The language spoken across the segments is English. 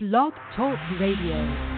Blog Talk Radio.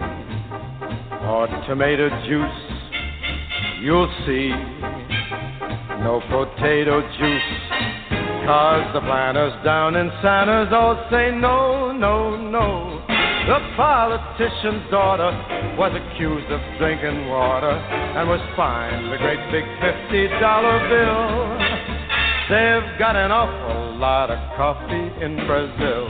or tomato juice, you'll see. No potato juice, cause the planters down in Santos all say no, no, no. The politician's daughter was accused of drinking water and was fined a great big $50 bill. They've got an awful lot of coffee in Brazil.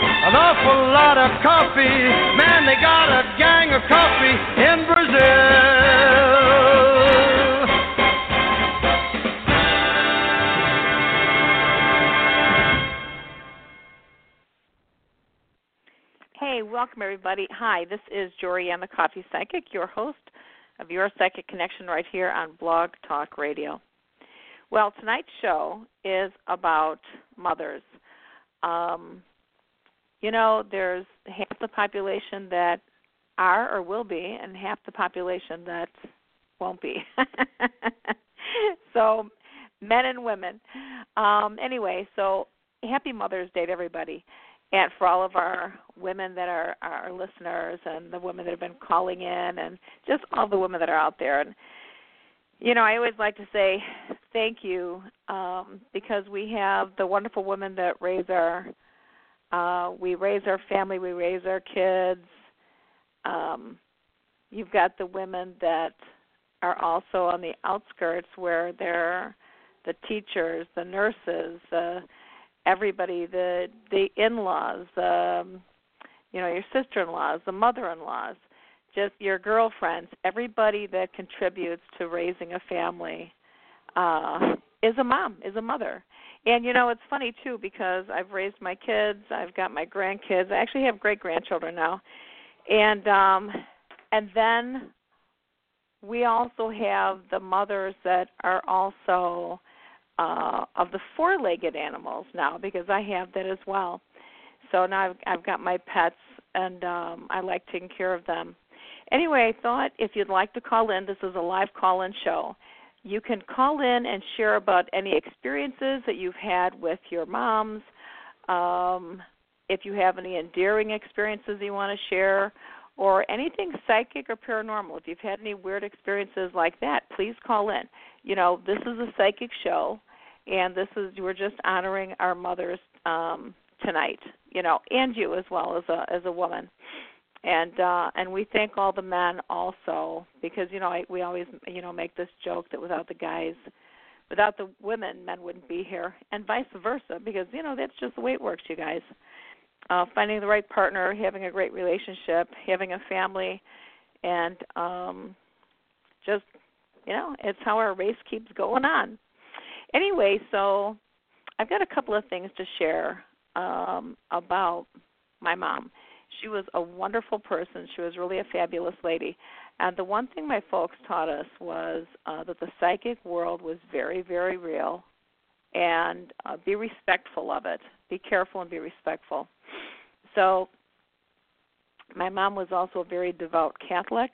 an awful lot of coffee. Man, they got a gang of coffee in Brazil. Hey, welcome everybody. Hi, this is Jorianne the Coffee Psychic, your host of Your Psychic Connection right here on Blog Talk Radio. Well, tonight's show is about mothers. Um, you know, there's half the population that are or will be, and half the population that won't be. so, men and women. Um, anyway, so happy Mother's Day to everybody and for all of our women that are our listeners and the women that have been calling in and just all the women that are out there and you know i always like to say thank you um because we have the wonderful women that raise our uh we raise our family we raise our kids. Um you've got the women that are also on the outskirts where they're the teachers the nurses the everybody the the in-laws um you know your sister-in-laws the mother-in-laws just your girlfriends. Everybody that contributes to raising a family uh is a mom is a mother and you know it's funny too because i've raised my kids i've got my grandkids i actually have great grandchildren now and um and then we also have the mothers that are also uh, of the four-legged animals now because I have that as well. So now I've, I've got my pets and um, I like taking care of them. Anyway, I thought if you'd like to call in, this is a live call-in show. You can call in and share about any experiences that you've had with your moms. Um, if you have any endearing experiences you want to share, or anything psychic or paranormal. If you've had any weird experiences like that, please call in. You know, this is a psychic show, and this is we're just honoring our mothers um, tonight, you know, and you as well as a as a woman. And uh and we thank all the men also because you know I, we always you know make this joke that without the guys without the women men wouldn't be here and vice versa because you know that's just the way it works you guys. Uh finding the right partner having a great relationship having a family and um just you know it's how our race keeps going on. Anyway so i've got a couple of things to share um about my mom she was a wonderful person. She was really a fabulous lady. And the one thing my folks taught us was uh, that the psychic world was very very real and uh, be respectful of it. Be careful and be respectful. So my mom was also a very devout catholic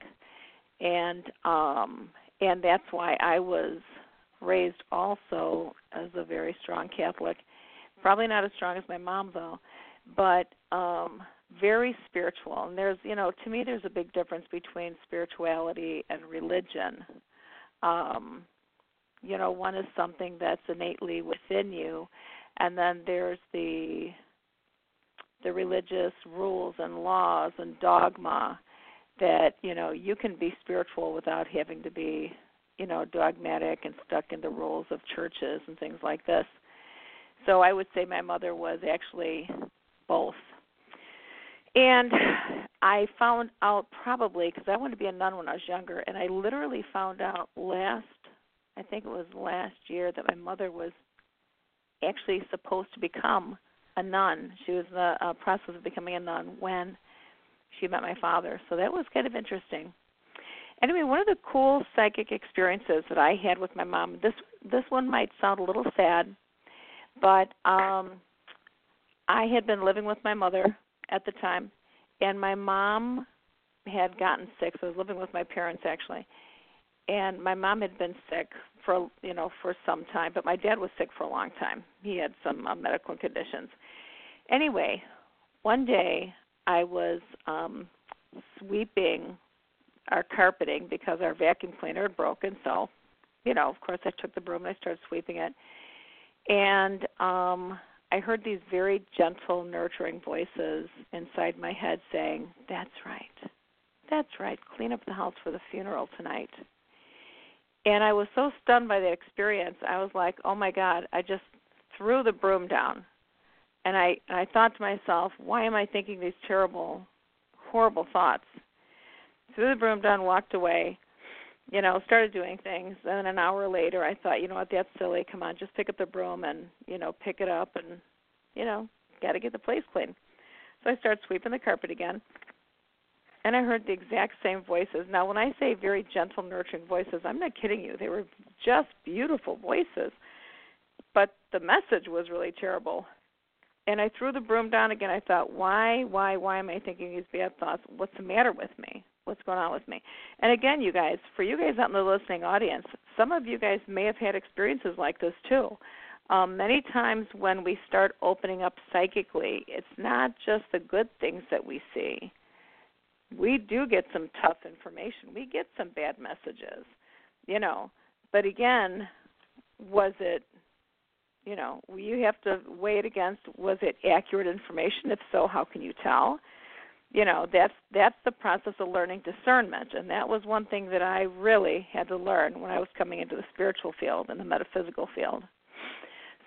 and um and that's why I was raised also as a very strong Catholic. Probably not as strong as my mom though, but um very spiritual. And there's, you know, to me there's a big difference between spirituality and religion. Um you know, one is something that's innately within you and then there's the the religious rules and laws and dogma that you know you can be spiritual without having to be you know dogmatic and stuck in the rules of churches and things like this so i would say my mother was actually both and i found out probably because i wanted to be a nun when i was younger and i literally found out last i think it was last year that my mother was actually supposed to become a nun she was in the uh, process of becoming a nun when she met my father. So that was kind of interesting. Anyway, one of the cool psychic experiences that I had with my mom. This this one might sound a little sad, but um I had been living with my mother at the time, and my mom had gotten sick. So I was living with my parents actually, and my mom had been sick for you know for some time, but my dad was sick for a long time. He had some uh, medical conditions. Anyway, one day I was um sweeping our carpeting because our vacuum cleaner had broken. So, you know, of course, I took the broom and I started sweeping it. And um I heard these very gentle, nurturing voices inside my head saying, "That's right. That's right. Clean up the house for the funeral tonight." And I was so stunned by that experience. I was like, "Oh my God!" I just threw the broom down and I and I thought to myself, why am I thinking these terrible, horrible thoughts? Threw the broom down, walked away, you know, started doing things. And then an hour later, I thought, you know what, that's silly. Come on, just pick up the broom and you know, pick it up and you know, got to get the place clean. So I started sweeping the carpet again. And I heard the exact same voices. Now, when I say very gentle, nurturing voices, I'm not kidding you. They were just beautiful voices. But the message was really terrible and I threw the broom down again. I thought, why, why, why am I thinking these bad thoughts? What's the matter with me? What's going on with me? And again, you guys, for you guys out in the listening audience, some of you guys may have had experiences like this too. Um, many times when we start opening up psychically, it's not just the good things that we see. We do get some tough information. We get some bad messages, you know. But again, was it you know you have to weigh it against was it accurate information if so how can you tell you know that's that's the process of learning discernment. And that was one thing that i really had to learn when i was coming into the spiritual field and the metaphysical field.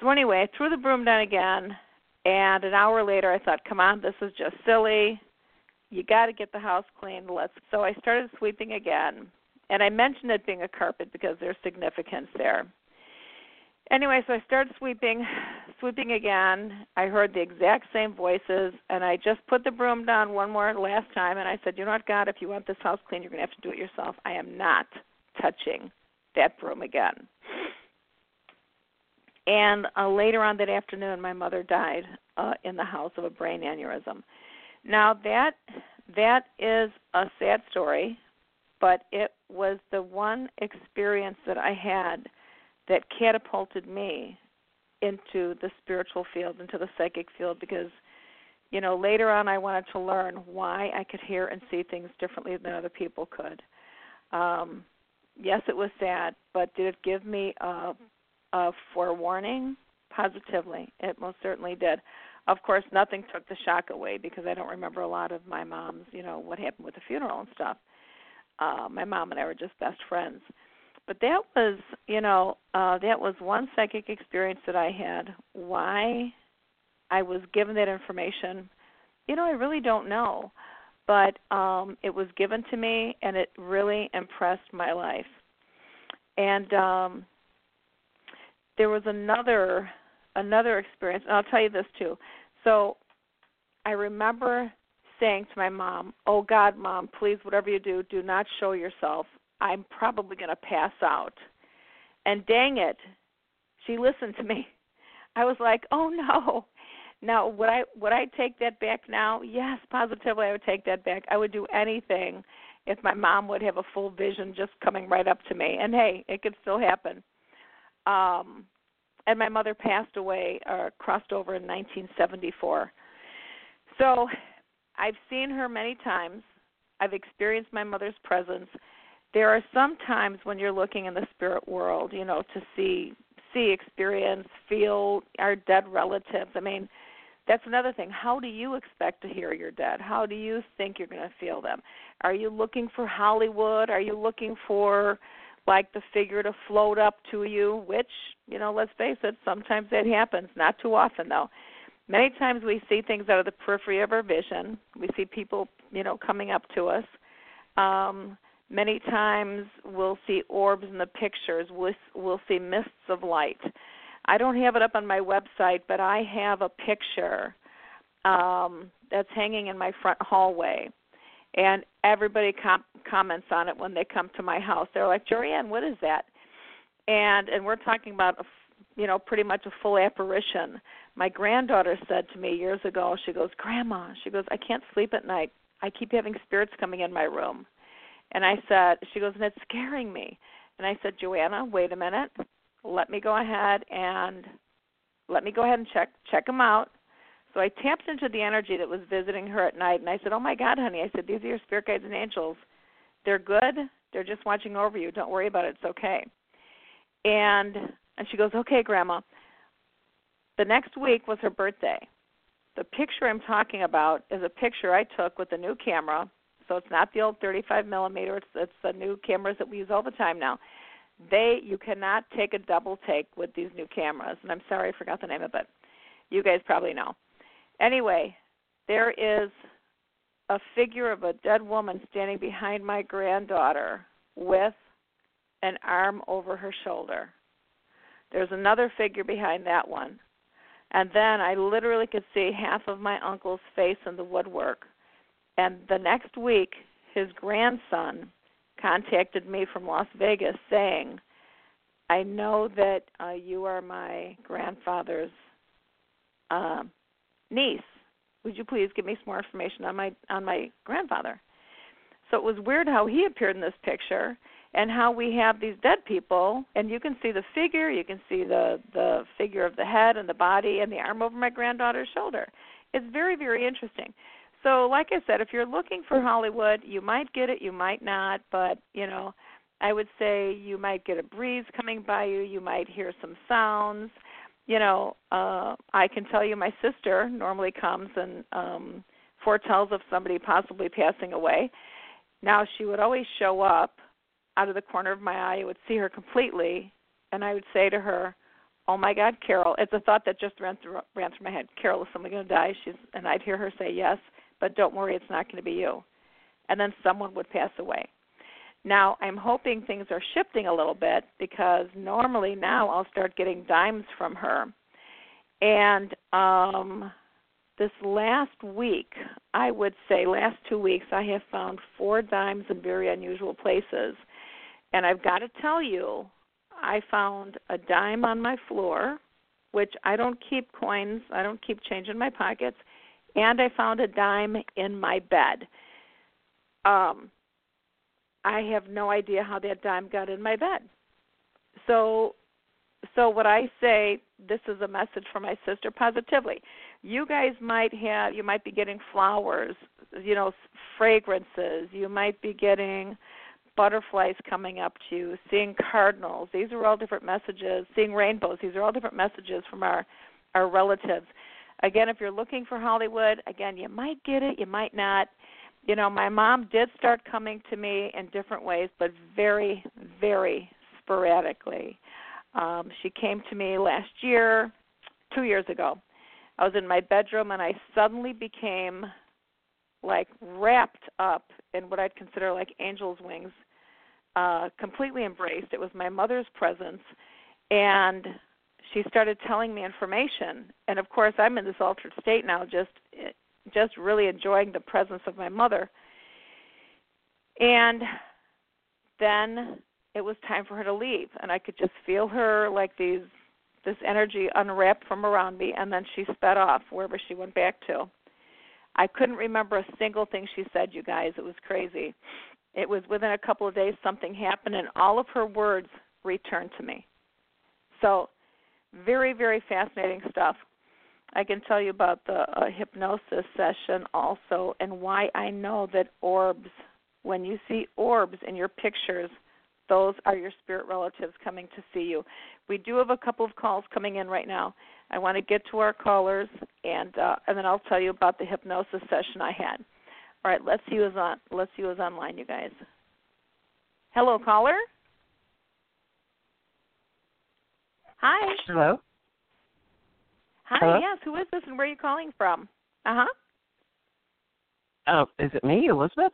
So anyway i threw the broom down again and an hour later i thought come on this is just silly. You got to get the house cleaned. Let's so i started sweeping again. And i mentioned it being a carpet because there's significance there anyway, so I started sweeping, sweeping again. I heard the exact same voices, and I just put the broom down one more last time, and I said, "You know what, God? If you want this house clean, you're going to have to do it yourself. I am not touching that broom again." And uh, later on that afternoon, my mother died uh, in the house of a brain aneurysm. Now that that is a sad story, but it was the one experience that I had that catapulted me into the spiritual field, into the psychic field, because you know later on I wanted to learn why I could hear and see things differently than other people could. Um, yes, it was sad, but did it give me a, a forewarning? Positively, it most certainly did. of course, nothing took the shock away because I don't remember a lot of my mom's, you know, what happened with the funeral and stuff. Uh, my mom and I were just best friends. But that was, you know, uh, that was one psychic experience that I had. Why I was given that information, you know, I really don't know. But um, it was given to me, and it really impressed my life. And um, there was another another experience, and I'll tell you this too. So I remember saying to my mom, "Oh God, mom, please whatever you do, do not show yourself. I'm probably going to pass out." And dang it, she listened to me. I was like, "Oh no." Now, would I would I take that back now? Yes, positively I would take that back. I would do anything if my mom would have a full vision just coming right up to me. And hey, it could still happen. Um and my mother passed away or uh, crossed over in 1974. So I've seen her many times. I've experienced my mother's presence. There are some times when you're looking in the spirit world, you know, to see see, experience, feel our dead relatives. I mean, that's another thing. How do you expect to hear your dead? How do you think you're going to feel them? Are you looking for Hollywood? Are you looking for like the figure to float up to you, which, you know, let's face it, sometimes that happens, not too often though. Many times we see things out of the periphery of our vision. We see people, you know, coming up to us. Um, many times we'll see orbs in the pictures. We'll, we'll see mists of light. I don't have it up on my website, but I have a picture um, that's hanging in my front hallway and everybody com- comments on it when they come to my house. They're like, "Jorianne, what is that?" And and we're talking about a, you know pretty much a full apparition. My granddaughter said to me years ago, she goes, "Grandma," she goes, "I can't sleep at night. I keep having spirits coming in my room." And I said, she goes, "And it's scaring me." And I said, "Joanna, wait a minute. Let me go ahead and let me go ahead and check check them out." So I tapped into the energy that was visiting her at night, and I said, "Oh my God, honey!" I said, "These are your spirit guides and angels. They're good. They're just watching over you. Don't worry about it. It's okay." And and she goes, "Okay, Grandma." The next week was her birthday. The picture I'm talking about is a picture I took with the new camera. So it's not the old 35 millimeter. It's it's the new cameras that we use all the time now. They you cannot take a double take with these new cameras, and I'm sorry I forgot the name of it. But you guys probably know Anyway, there is a figure of a dead woman standing behind my granddaughter with an arm over her shoulder. There's another figure behind that one. And then I literally could see half of my uncle's face in the woodwork. And the next week, his grandson contacted me from Las Vegas saying, I know that uh, you are my grandfather's uh, niece, would you please give me some more information on my on my grandfather? So it was weird how he appeared in this picture and how we have these dead people and you can see the figure, you can see the the figure of the head and the body and the arm over my granddaughter's shoulder. It's very very interesting. So like I said, if you're looking for Hollywood, you might get it, you might not, but you know, I would say you might get a breeze coming by you, you might hear some sounds you know, uh I can tell you my sister normally comes and um foretells of somebody possibly passing away. Now she would always show up out of the corner of my eye. I would see her completely and I would say to her, "Oh my God, Carol!" It's a thought that just ran through ran through my head. Carol, is somebody going to die? She's and I'd hear her say, "Yes, but don't worry, it's not going to be you." And then someone would pass away. Now, I'm hoping things are shifting a little bit because normally now I'll start getting dimes from her. And um this last week, I would say last 2 weeks I have found four dimes in very unusual places. And I've got to tell you, I found a dime on my floor, which I don't keep coins, I don't keep change in my pockets, and I found a dime in my bed. Um I have no idea how that dime got in my bed. So so what I say this is a message for my sister positively. You guys might have you might be getting flowers, you know, fragrances, you might be getting butterflies coming up to you, seeing cardinals. These are all different messages. Seeing rainbows. These are all different messages from our our relatives. Again, if you're looking for Hollywood, again, you might get it, you might not. You know, my mom did start coming to me in different ways, but very, very sporadically. Um, she came to me last year, two years ago. I was in my bedroom and I suddenly became like wrapped up in what I'd consider like angel's wings, uh, completely embraced. It was my mother's presence, and she started telling me information. And of course, I'm in this altered state now, just just really enjoying the presence of my mother. And then it was time for her to leave, and I could just feel her like these this energy unwrapped from around me, and then she sped off wherever she went back to. I couldn't remember a single thing she said, you guys. It was crazy. It was within a couple of days something happened, and all of her words returned to me. So, very, very fascinating stuff. I can tell you about the uh, hypnosis session also, and why I know that orbs, when you see orbs in your pictures, those are your spirit relatives coming to see you. We do have a couple of calls coming in right now. I want to get to our callers, and uh, and then I'll tell you about the hypnosis session I had. All right, let's see who's on. Let's see who's online, you guys. Hello, caller. Hi. Hello. Hi. Hello? Yes. Who is this, and where are you calling from? Uh huh. Oh, is it me, Elizabeth?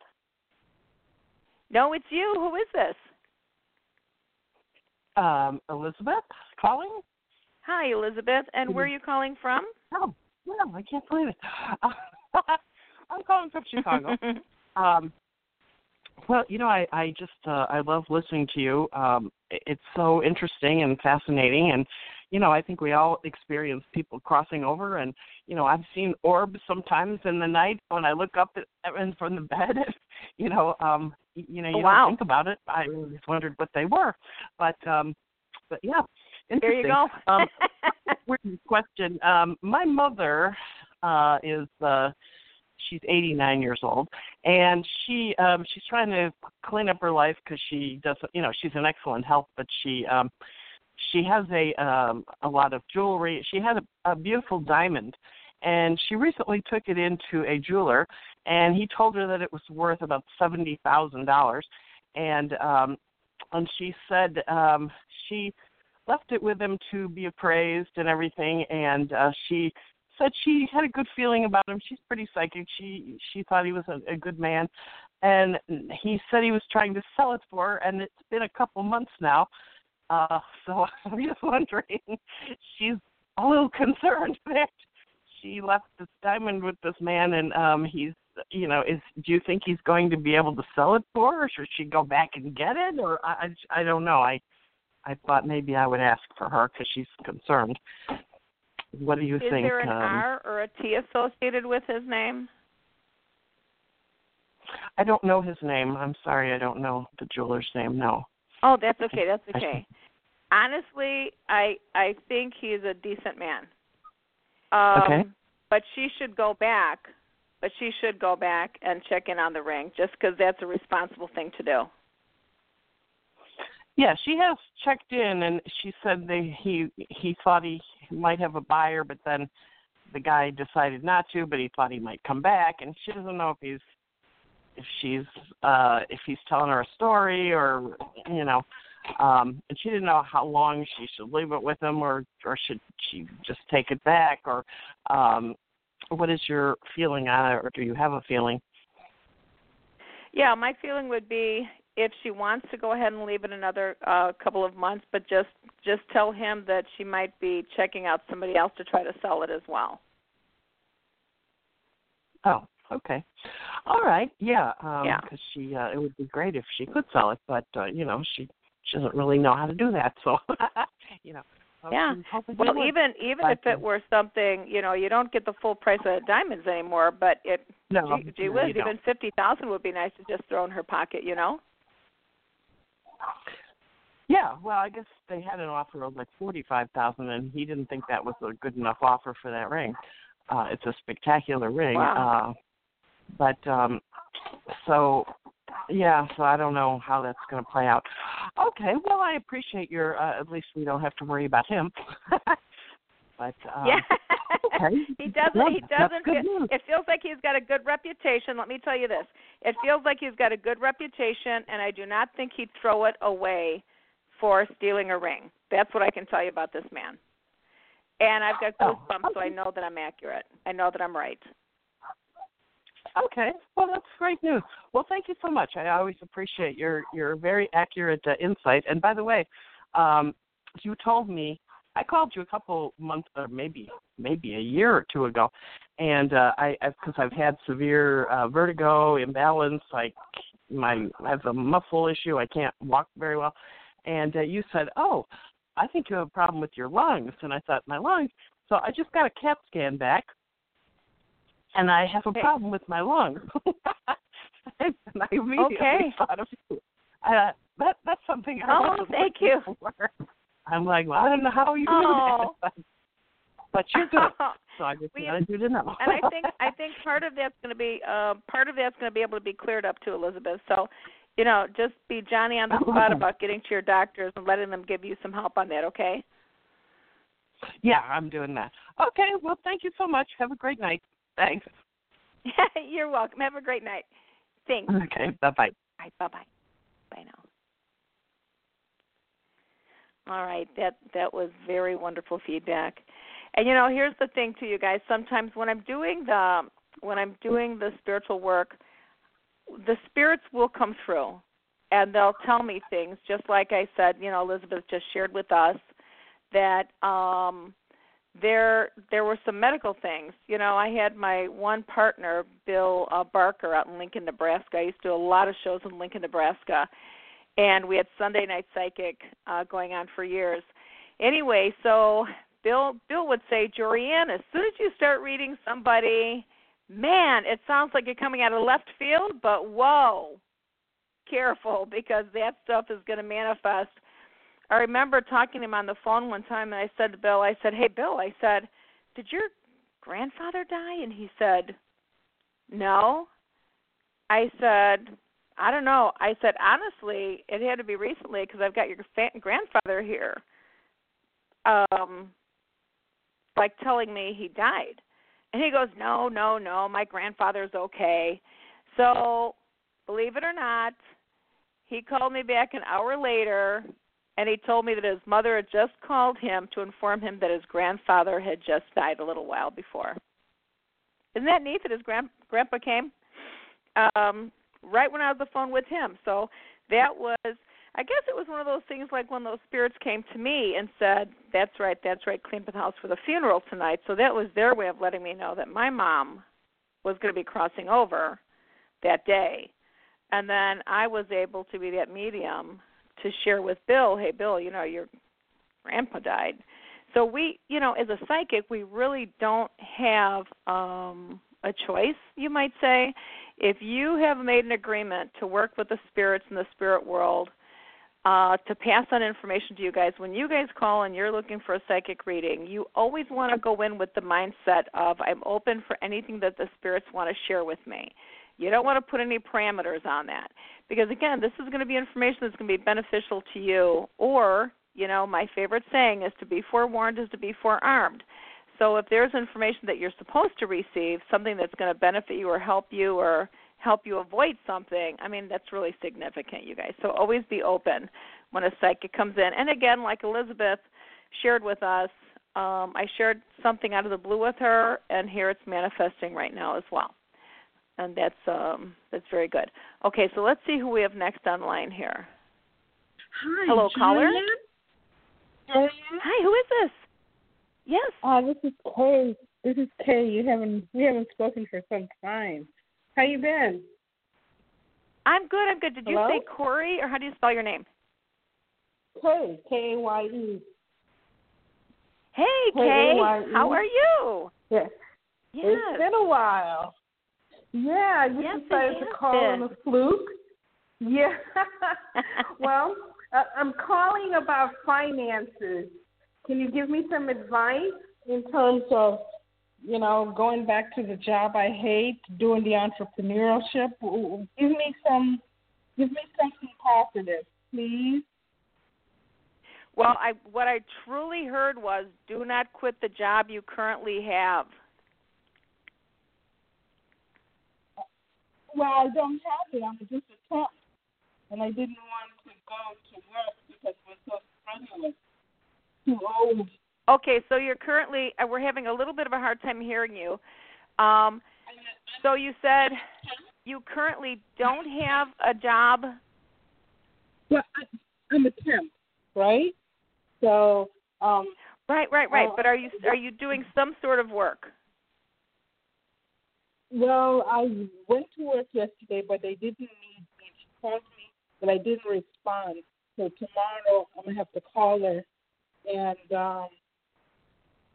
No, it's you. Who is this? Um, Elizabeth calling? Hi, Elizabeth. And where are you calling from? Oh, no, I can't believe it. I'm calling from Chicago. um, well, you know, I I just uh, I love listening to you. Um, it's so interesting and fascinating, and you know, I think we all experience people crossing over, and you know, I've seen orbs sometimes in the night when I look up at, and from the bed. you know, um, you know, you wow. don't think about it. I always wondered what they were, but um, but yeah, interesting. there you go. um, weird question. Um, my mother uh, is uh, she's 89 years old, and she um, she's trying to clean up her life because she doesn't. You know, she's in excellent health, but she um, she has a um, a lot of jewelry. She had a, a beautiful diamond, and she recently took it into a jeweler, and he told her that it was worth about seventy thousand dollars, and um, and she said um, she left it with him to be appraised and everything and uh she said she had a good feeling about him. She's pretty psychic. She she thought he was a, a good man. And he said he was trying to sell it for her and it's been a couple months now. Uh so i'm just wondering she's a little concerned that she left this diamond with this man and um he's you know is do you think he's going to be able to sell it for her? Or should she go back and get it? Or i i, I don't know. I I thought maybe I would ask for her because she's concerned. What do you is think? there an um, R or a T associated with his name? I don't know his name. I'm sorry, I don't know the jeweler's name. No. Oh, that's okay. That's I- okay. Honestly, I I think he's a decent man. Um, Okay. But she should go back. But she should go back and check in on the ring, just because that's a responsible thing to do. Yeah, she has checked in, and she said they he he thought he might have a buyer, but then the guy decided not to. But he thought he might come back, and she doesn't know if he's if she's uh if he's telling her a story or you know um and she didn't know how long she should leave it with him or or should she just take it back or um what is your feeling on it or do you have a feeling Yeah, my feeling would be if she wants to go ahead and leave it another uh, couple of months, but just just tell him that she might be checking out somebody else to try to sell it as well. oh okay all right yeah um Yeah. because she uh it would be great if she could sell it but uh you know she she doesn't really know how to do that so you know Yeah. she's hoping she Well, even even But, if it uh, were something, you know, you don't get the full price of diamonds anymore, but it no, gee, gee whiz, even fifty thousand would be nice to just throw in her pocket, you know. Yeah, well, I guess they had an offer of like forty-five thousand, and he didn't think that was a good enough offer for that ring. Uh, it's a spectacular ring, Wow. uh, but um, so yeah, so I don't know how that's going to play out. Okay, well, I appreciate your. Uh, at least we don't have to worry about him. But um, yeah, okay. he doesn't. He doesn't. good It, feels like he's got a good reputation. Let me tell you this: it feels like he's got a good reputation, and I do not think he'd throw it away for stealing a ring. That's what I can tell you about this man. And I've got Oh, goosebumps, so I know that I'm accurate. I know that I'm right. Okay. Well, that's great news. Well, thank you so much. I always appreciate your your very accurate uh, insight. And by the way, um, you told me I called you a couple months or maybe maybe a year or two ago, and uh, I because I've had severe uh, vertigo, imbalance, like my I have a muscle issue. I can't walk very well, and uh, you said, "Oh, I think you have a problem with your lungs." And I thought, "My lungs." So I just got a CAT scan back, and I have a Okay. problem with my lungs. and I immediately Okay. thought of you. Uh, that that's something I Oh, thank you. For. I'm like, well, I don't know how you Oh. do that, but you're good. So I just We- wanted you to know. and I think I think part of that's going to be uh, part of that's going to be able to be cleared up to Elizabeth. So, you know, just be Johnny on the spot about getting to your doctors and letting them give you some help on that. Okay. yeah, I'm doing that. Okay, well, thank you so much. Have a great night. Thanks. You're welcome. Have a great night. Thanks. Okay, bye bye. Bye. Bye. Bye. Bye now. All right. That that was very wonderful feedback. And you know, here's the thing to you guys. Sometimes when I'm doing the when I'm doing the spiritual work, the spirits will come through and they'll tell me things just like I said, you know, Elizabeth just shared with us that um there there were some medical things. You know, I had my one partner, Bill uh, Barker, out in Lincoln, Nebraska. I used to do a lot of shows in Lincoln, Nebraska, and we had Sunday Night Psychic uh, going on for years. Anyway, so Bill Bill would say, Jorianne, as soon as you start reading somebody, man, it sounds like you're coming out of left field, but whoa, careful because that stuff is going to manifest. I remember talking to him on the phone one time, and I said to Bill, I said, "Hey, Bill," I said, "Did your grandfather die?" And he said, "No." I said, "I don't know." I said, "Honestly, it had to be recently because I've got your fa- grandfather here." Um, like telling me he died. And he goes, No, no, no, my grandfather's okay. So, believe it or not, he called me back an hour later and he told me that his mother had just called him to inform him that his grandfather had just died a little while before. Isn't that neat that his grand grandpa came um right when I was on the phone with him. So that was I guess it was one of those things like when those spirits came to me and said, "That's right, that's right, clean up the house for the funeral tonight." So that was their way of letting me know that my mom was going to be crossing over that day, and then I was able to be that medium to share with Bill, "Hey, Bill, you know your grandpa died." So we, you know, as a psychic, we really don't have um a choice, you might say. If you have made an agreement to work with the spirits in the spirit world, uh, to pass on information to you guys. When you guys call and you're looking for a psychic reading, you always want to go in with the mindset of I'm open for anything that the spirits want to share with me. You don't want to put any parameters on that because again, this is going to be information that's going to be beneficial to you. Or, you know, my favorite saying is to be forewarned is to be forearmed. So if there's information that you're supposed to receive, something that's going to benefit you or help you or help you avoid something, I mean, that's really significant, you guys. So always be open when a psychic comes in. And again, like Elizabeth shared with us, um, I shared something out of the blue with her, and here it's manifesting right now as well. And that's um, that's very good. Okay, so let's see who we have next online here. Hi. Hello, caller. Julian? Hi, who is this? Yes. Uh, this is Kay. This is Kay. You haven't we haven't spoken for some time. How you been? I'm good. I'm good. Did you say Corey, or how do you spell your name? Kay. K A Y E. Hey, Kay. K-A-Y-E. How are you? Yes. Yes. It's been a while. Yeah, you Yes, it decided to call on been. a fluke. Yeah. well, uh, I'm calling about finances. Can you give me some advice in terms of, you know, going back to the job I hate, doing the entrepreneurship? Give me some, give me something positive, please. Well, I what I truly heard was do not quit the job you currently have. Well, I don't have it. I'm just a temp, and I didn't want to go to work because it was so strenuous, too old. Okay, so you're currently uh, we're having a little bit of a hard time hearing you. Um, so you said you currently don't have a job. Well, I, I'm a temp, right? So, um, Right, right, right. Oh, But are you are you doing some sort of work? well, I went to work yesterday, but they didn't need me. She called me, but I didn't respond. So tomorrow I'm gonna have to call her, and um,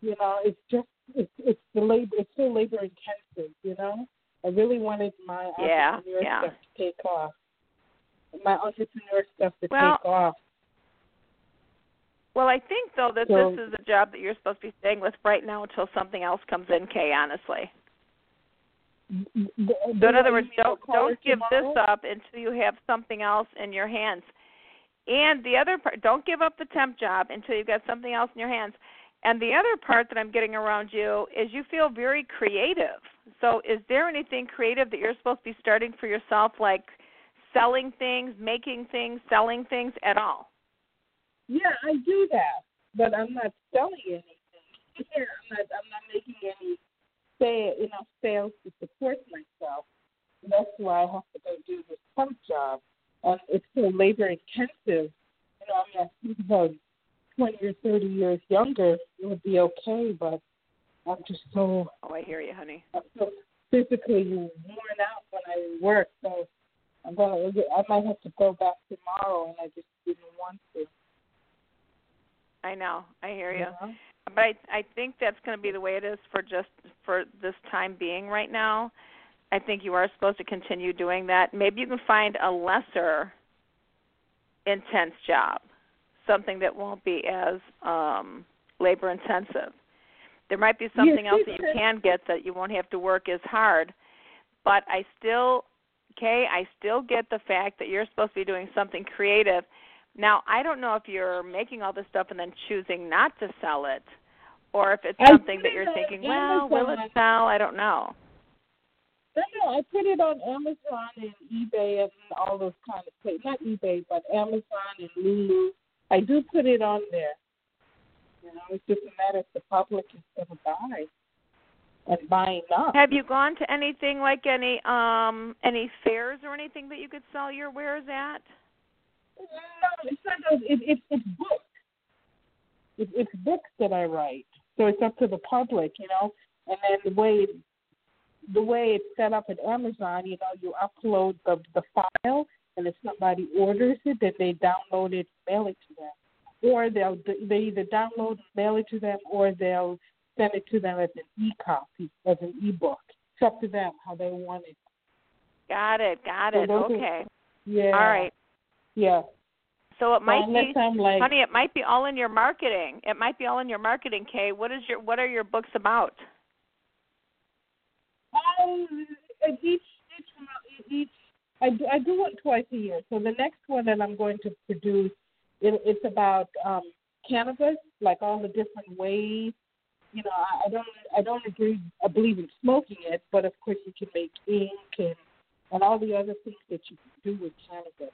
you know, it's just it's it's the labor. It's so labor intensive, you know. I really wanted my Yeah, entrepreneur yeah. stuff to take off. My entrepreneur stuff to Well, take off. Well, I think though that So- this is a job that you're supposed to be staying with right now until something else comes in. Kay, honestly. Mm, mm, mm, so in other words, don't don't give this up until you have something else in your hands. And the other part, don't give up the temp job until you've got something else in your hands. And the other part that I'm getting around you is you feel very creative. So is there anything creative that you're supposed to be starting for yourself, like selling things, making things, selling things at all? Yeah, I do that, but I'm not selling anything. Yeah, I'm not. I'm not making any say enough sales to support myself. That's why I have to go do this temp job, and it's so labor intensive. You know, I mean, I think about twenty or thirty years younger, it would be okay, but I'm just so Oh, I hear you, honey. I'm so physically worn out when I work. So I'm gonna. I might have to go back tomorrow, and I just didn't want to. I know. I hear you. know? But I I think that's going to be the way it is for just for this time being right now. I think you are supposed to continue doing that. Maybe you can find a lesser intense job, something that won't be as um labor intensive. There might be something else that you can get that you won't have to work as hard. But I still Kay, I still get the fact that you're supposed to be doing something creative. Now, I don't know if you're making all this stuff and then choosing not to sell it, or if it's something that you're thinking, well, will it sell? I don't know. No, no, I put it on Amazon and eBay and all those kind of places. Not eBay, but Amazon and Lulu. I do put it on there. You know, it's just a matter if the public is going to buy and buy enough. Have you gone to anything like any um any fairs or anything that you could sell your wares at? No, it's not. Those, it, it, it's books. It, it's books that I write, so it's up to the public, you know. And then the way the way it's set up at Amazon, you know, you upload the the file, and if somebody orders it, then they download it, mail it to them, or they'll they either download, mail it to them, or they'll send it to them as an e-copy, as an e-book. It's up to them how they want it. Got it, got So it. are- Okay. Yeah. All right. Yeah. So it might be like, honey, it might be all in your marketing. It might be all in your marketing, Kay. What is your what are your books about? Um, and each each each I do, I do one twice a year. So the next one that I'm going to produce, it, it's about um, cannabis, like all the different ways. You know, I, I don't I don't agree. I believe in smoking it, but of course you can make ink and and all the other things that you can do with cannabis.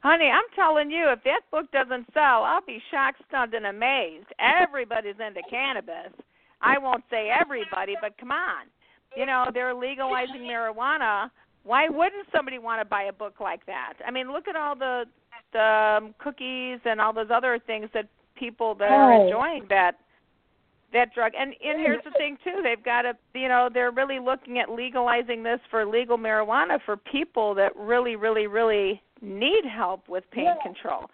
Honey, I'm telling you, if that book doesn't sell, I'll be shocked, stunned, and amazed. Everybody's into cannabis. I won't say everybody, but come on. You know, they're legalizing marijuana. Why wouldn't somebody want to buy a book like that? I mean, look at all the the um, cookies and all those other things that people that are Oh. enjoying that that drug. And and here's the thing too, they've got to, you know, they're really looking at legalizing this for legal marijuana for people that really really really need help with pain Yeah. control.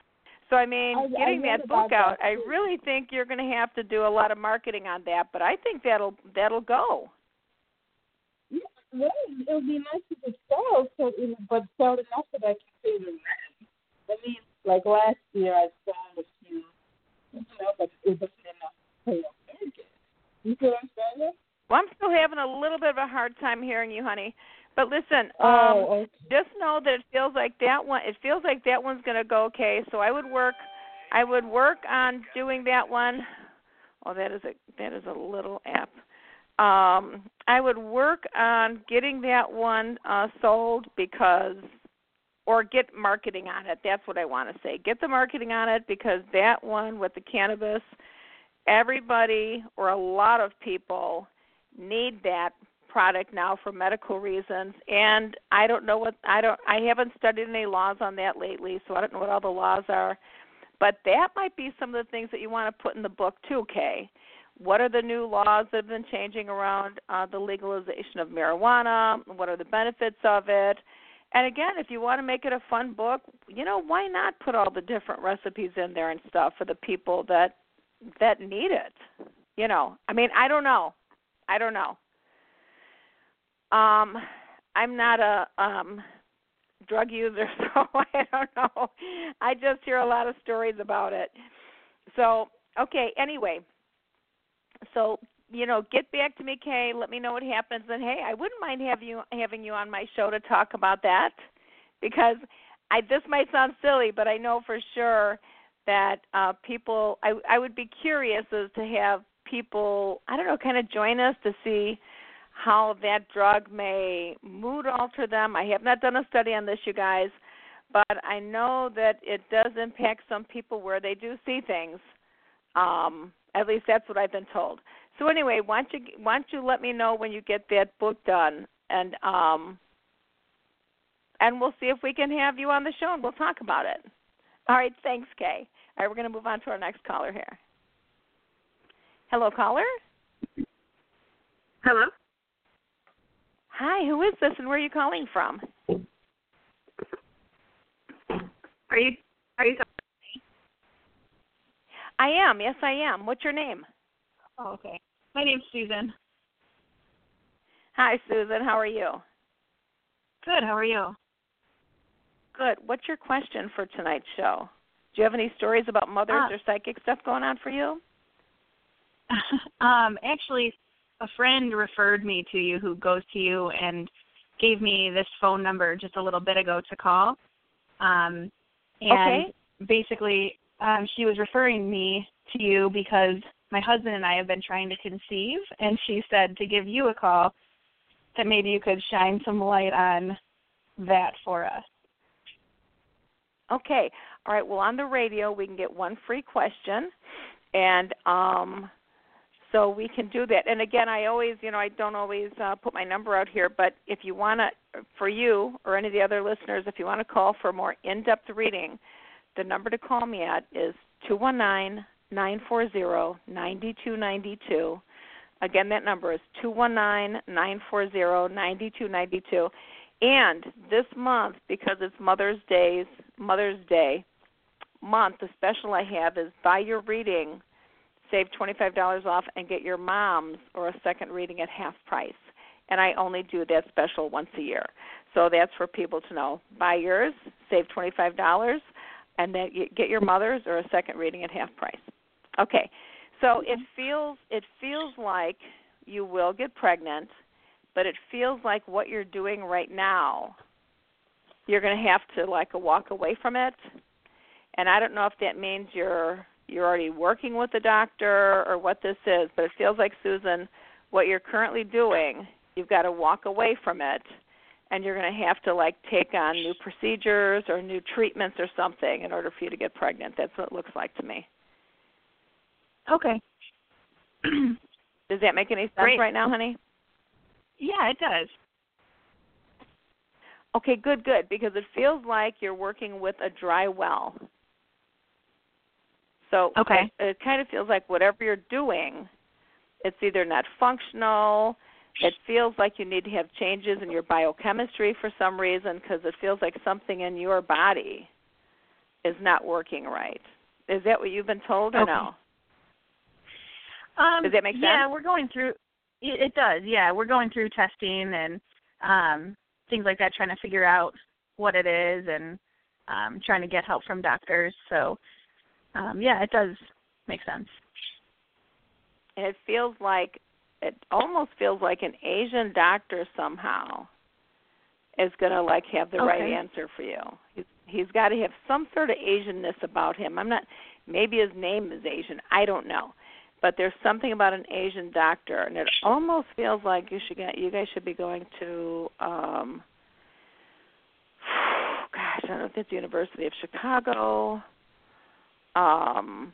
So I mean, I- I getting read that book out, that, I really think you're going to have to do a lot of marketing on that, but I think that'll that'll go. Yeah, well, it would be nice if it sells, so it, but sell enough that I can pay the rent. I mean, like last year I sold a few, you know, but it wasn't enough to pay a mortgage. You see what I'm saying? Well, I'm still having a little bit of a hard time hearing you, honey. But listen, um oh, okay. just know that it feels like that one it feels like that one's going to go okay. So I would work I would work on doing that one. Oh, that is a that is a little app. Um, I would work on getting that one uh, sold because, or get marketing on it. That's what I want to say. Get the marketing on it because that one with the cannabis, everybody or a lot of people need that product now for medical reasons and I don't know what I don't I haven't studied any laws on that lately so I don't know what all the laws are but that might be some of the things that you want to put in the book too Kay what are the new laws that have been changing around uh, the legalization of marijuana what are the benefits of it and again if you want to make it a fun book you know why not put all the different recipes in there and stuff for the people that that need it you know i mean i don't know i don't know um, I'm not a um drug user, so I don't know. I just hear a lot of stories about it. So, okay, anyway. So, you know, get back to me, Kay. Let me know what happens, and hey, I wouldn't mind have you having you on my show to talk about that, because I this might sound silly, but I know for sure that uh people. I I would be curious as to have people. I don't know, kind of join us to see how that drug may mood alter them. I have not done a study on this, you guys, but I know that it does impact some people where they do see things. Um, at least that's what I've been told. So anyway, why don't you why don't you let me know when you get that book done, and um, and we'll see if we can have you on the show and we'll talk about it. All right, thanks, Kay. All right, we're going to move on to our next caller here. Hello, caller. Hello. Hi, who is this and where are you calling from? Are you are you I am. Yes, I am. What's your name? Oh, okay. My name's Susan. Hi, Susan. How are you? Good. How are you? Good. What's your question for tonight's show? Do you have any stories about mothers uh, or psychic stuff going on for you? um, actually, a friend referred me to you who goes to you and gave me this phone number just a little bit ago to call. Um, and okay. basically, um, she was referring me to you because my husband and I have been trying to conceive, and she said to give you a call that maybe you could shine some light on that for us. Okay. All right. Well, on the radio, we can get one free question, and um, so we can do that. And again, I always, you know, I don't always uh, put my number out here, but if you want to, for you or any of the other listeners, if you want to call for a more in-depth reading, the number to call me at is two one nine nine four zero ninety two ninety two. Again, that number is two one nine nine four zero ninety two ninety two. And this month, because it's Mother's Day's Mother's Day month, the special I have is buy your reading save $25 off and get your mom's or a second reading at half price. And I only do that special once a year. So that's for people to know. Buy yours, save $25, and then get your mother's or a second reading at half price. Okay. So it feels it feels like you will get pregnant, but it feels like what you're doing right now you're going to have to like walk away from it. And I don't know if that means you're you're already working with a doctor or what this is, but it feels like Susan, what you're currently doing, you've got to walk away from it and you're going to have to like take on new procedures or new treatments or something in order for you to get pregnant. That's what it looks like to me. Okay. does that make any sense Great. right now, honey? Yeah, it does. Okay, good, good, because it feels like you're working with a dry well. So okay. it, it kind of feels like whatever you're doing, it's either not functional. It feels like you need to have changes in your biochemistry for some reason because it feels like something in your body is not working right. Is that what you've been told or okay. no? Um, Does that make sense? Yeah, we're going through. It, it does. Yeah, we're going through testing and um, things like that, trying to figure out what it is and um, trying to get help from doctors. So um, yeah, it does make sense. And it feels like it almost feels like an Asian doctor somehow is going to like have the okay. right answer for you. He's, he's got to have some sort of Asianness about him. I'm not maybe his name is Asian. I don't know. But there's something about an Asian doctor and it almost feels like you should get you guys should be going to um gosh, I don't know if it's the University of Chicago. Um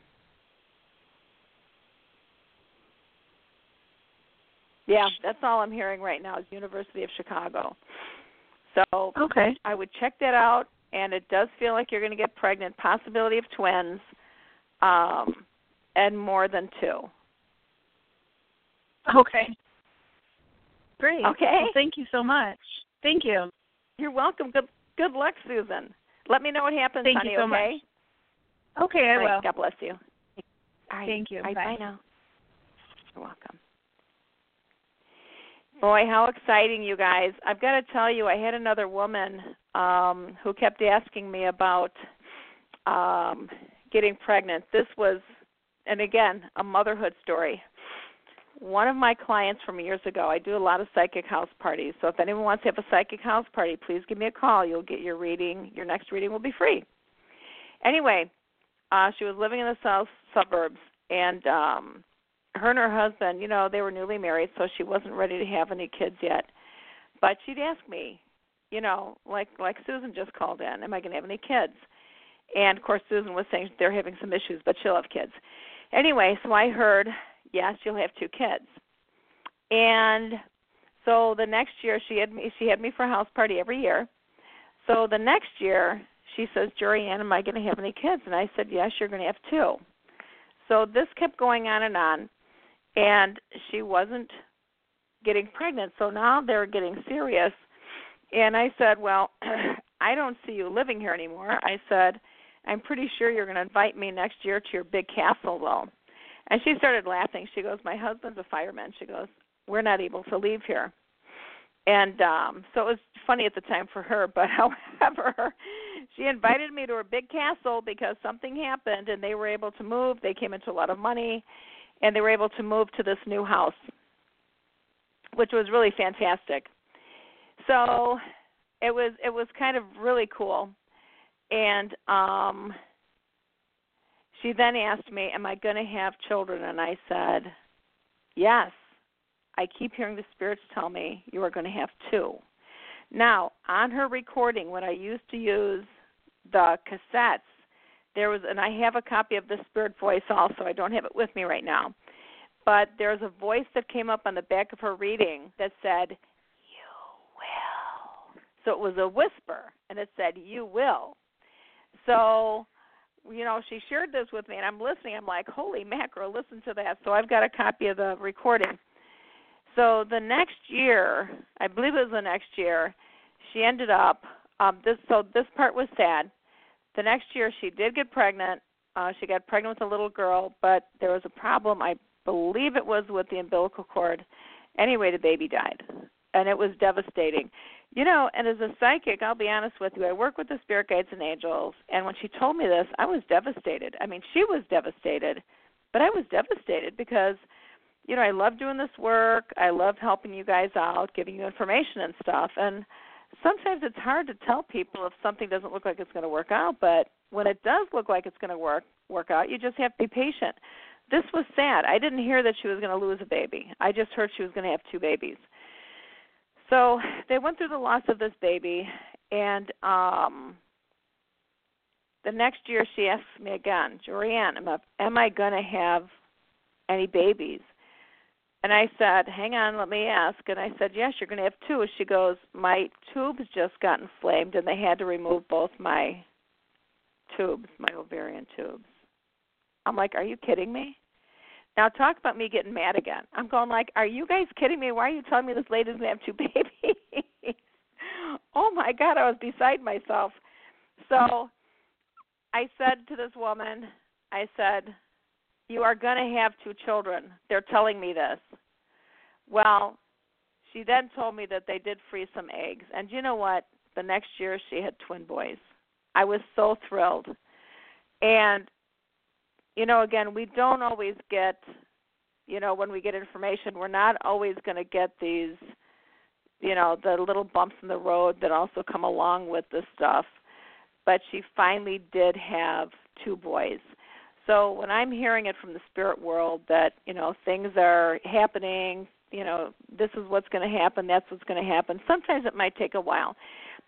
Yeah, that's all I'm hearing right now is University of Chicago. So Okay. I would check that out, and it does feel like you're going to get pregnant. Possibility of twins, um, and more than two. Okay. Great. Okay. Well, thank you so much. Thank you. You're welcome. Good good luck, Susan. Let me know what happens, Thank honey. you so okay. much. Okay, I right, will. God bless you. Right. Thank you. Right, Bye. bye now. You're welcome. Boy, how exciting, you guys. I've got to tell you, I had another woman um, who kept asking me about um, getting pregnant. This was, and again, a motherhood story. One of my clients from years ago, I do a lot of psychic house parties. So if anyone wants to have a psychic house party, please give me a call. You'll get your reading. Your next reading will be free. Anyway, uh, she was living in the south suburbs, and um, her and her husband, you know, they were newly married, so she wasn't ready to have any kids yet. But she'd ask me, you know, like like Susan just called in, am I going to have any kids? And of course, Susan was saying they're having some issues, but she'll have kids. Anyway, so I heard, yes, you'll have two kids. And so the next year, she had me she had me for a house party every year. So the next year, she says, Jorianne, am I going to have any kids? And I said, yes, you're going to have two. So this kept going on and on and she wasn't getting pregnant. So now they're getting serious. And I said, Well, I don't see you living here anymore. I said, I'm pretty sure you're going to invite me next year to your big castle, though. And she started laughing. She goes, My husband's a fireman. She goes, We're not able to leave here. And um so it was funny at the time for her, but however, she invited me to her big castle because something happened and they were able to move. They came into a lot of money and they were able to move to this new house, which was really fantastic. So it was it was kind of really cool, and um, she then asked me, "Am I going to have children?" And I said, "Yes." I keep hearing the spirits tell me you are going to have two. Now, on her recording, when I used to use the cassettes, there was and I have a copy of the spirit voice also. I don't have it with me right now. But there's a voice that came up on the back of her reading that said, "You will." So it was a whisper and it said, "You will." So, you know, she shared this with me and I'm listening. I'm like, "Holy mackerel, listen to that." So I've got a copy of the recording. So the next year, I believe it was the next year, she ended up um this so this part was sad the next year she did get pregnant. Uh she got pregnant with a little girl but there was a problem i believe it was with the umbilical cord. Anyway the baby died and it was devastating. You know and as a psychic i'll be honest with you i work with the spirit guides and angels and when she told me this i was devastated. I mean she was devastated but i was devastated because you know i love doing this work. I love helping you guys out giving you information and stuff and sometimes it's hard to tell people if something doesn't look like it's going to work out, but when it does look like it's going to work work out, you just have to be patient. This was sad. I didn't hear that she was going to lose a baby. I just heard she was going to have two babies. So they went through the loss of this baby, and um the next year she asks me again, Jorianne, am I, am I going to have any babies? And I said, Hang on, let me ask. And I said, Yes, you're going to have two. She goes, My tubes just got inflamed, and they had to remove both my tubes, my ovarian tubes. I'm like, Are you kidding me? Now talk about me getting mad again. I'm going like, Are you guys kidding me? Why are you telling me this lady's going to have two babies? oh my God, I was beside myself. So I said to this woman, I said, you are going to have two children. They're telling me this. Well, she then told me that they did freeze some eggs. And you know what? The next year she had twin boys. I was so thrilled. And, you know, again, we don't always get, you know, when we get information, we're not always going to get these, you know, the little bumps in the road that also come along with this stuff. But she finally did have two boys. So when I'm hearing it from the spirit world that, you know, things are happening, you know, this is what's going to happen, that's what's going to happen. Sometimes it might take a while.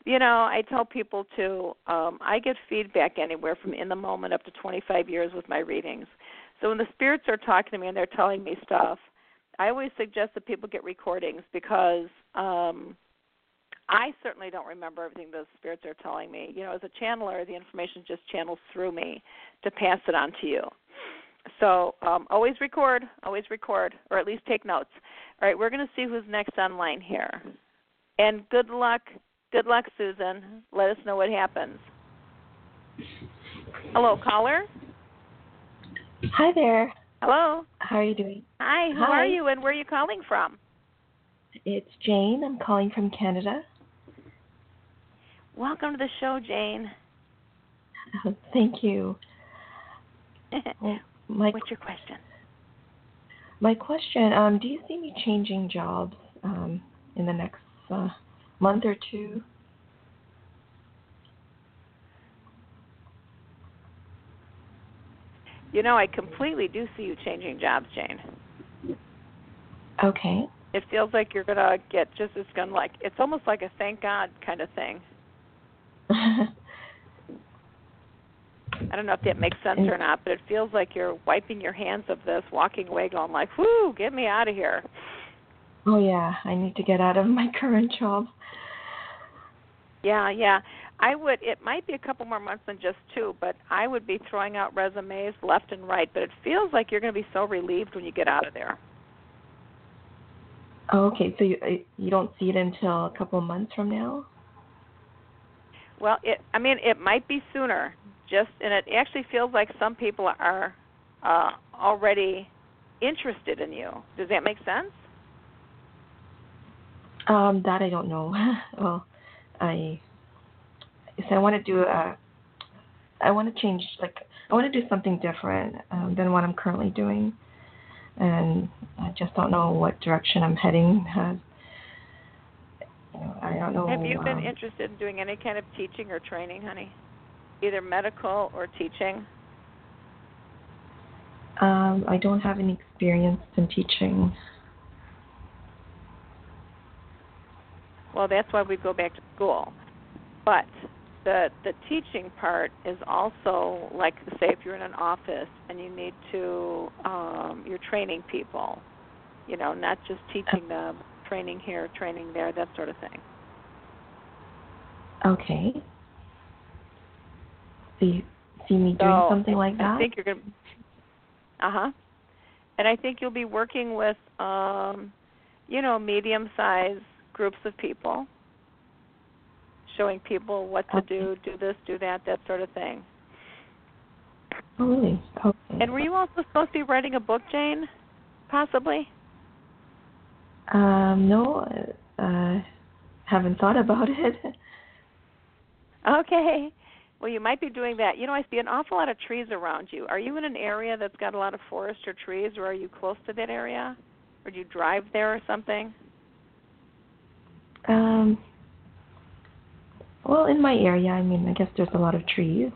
You know, I tell people to um I get feedback anywhere from in the moment up to 25 years with my readings. So when the spirits are talking to me and they're telling me stuff, I always suggest that people get recordings because um I certainly don't remember everything those spirits are telling me. You know, as a channeler, the information just channels through me to pass it on to you. So um, always record, always record, or at least take notes. All right, we're going to see who's next online here. And good luck, good luck, Susan. Let us know what happens. Hello, caller. Hi there. Hello. How are you doing? Hi. Who Hi. are you, and where are you calling from? It's Jane. I'm calling from Canada. Welcome to the show, Jane. Thank you. Well, my What's your question? my question: um, Do you see me changing jobs um, in the next uh, month or two? You know, I completely do see you changing jobs, Jane. Okay. It feels like you're gonna get just as gonna like it's almost like a thank God kind of thing. I don't know if that makes sense or not, but it feels like you're wiping your hands of this, walking away, going like, "Whoo, get me out of here." oh yeah, I need to get out of my current job. Yeah, yeah. I would. It might be a couple more months than just two, but I would be throwing out resumes left and right. But it feels like you're going to be so relieved when you get out of there. Oh, okay, so you you don't see it until a couple months from now? Well, it. I mean, it might be sooner. Just and it actually feels like some people are uh, already interested in you. Does that make sense? Um, that I don't know. well, I so I want to do a I want to change like I want to do something different um, than what I'm currently doing, and I just don't know what direction I'm heading. Uh, I don't know. Have you been um, interested in doing any kind of teaching or training, honey? Either medical or teaching? um, I don't have any experience in teaching. Well, that's why we go back to school. But the the teaching part is also like say if you're in an office and you need to um you're training people, you know, not just teaching them, training here, training there, that sort of thing. Okay. So you see me doing So, something like that? I think you're going to Uh-huh. And I think you'll be working with um you know, medium-sized groups of people showing people what to Okay. do, do this, do that, that sort of thing. Oh, really? Okay. And were you also supposed to be writing a book, Jane? Possibly. Um, no, uh, haven't thought about it. Okay. Well, you might be doing that. You know, I see an awful lot of trees around you. Are you in an area that's got a lot of forest or trees, or are you close to that area, or do you drive there or something? Um, well, in my area, I mean, I guess there's a lot of trees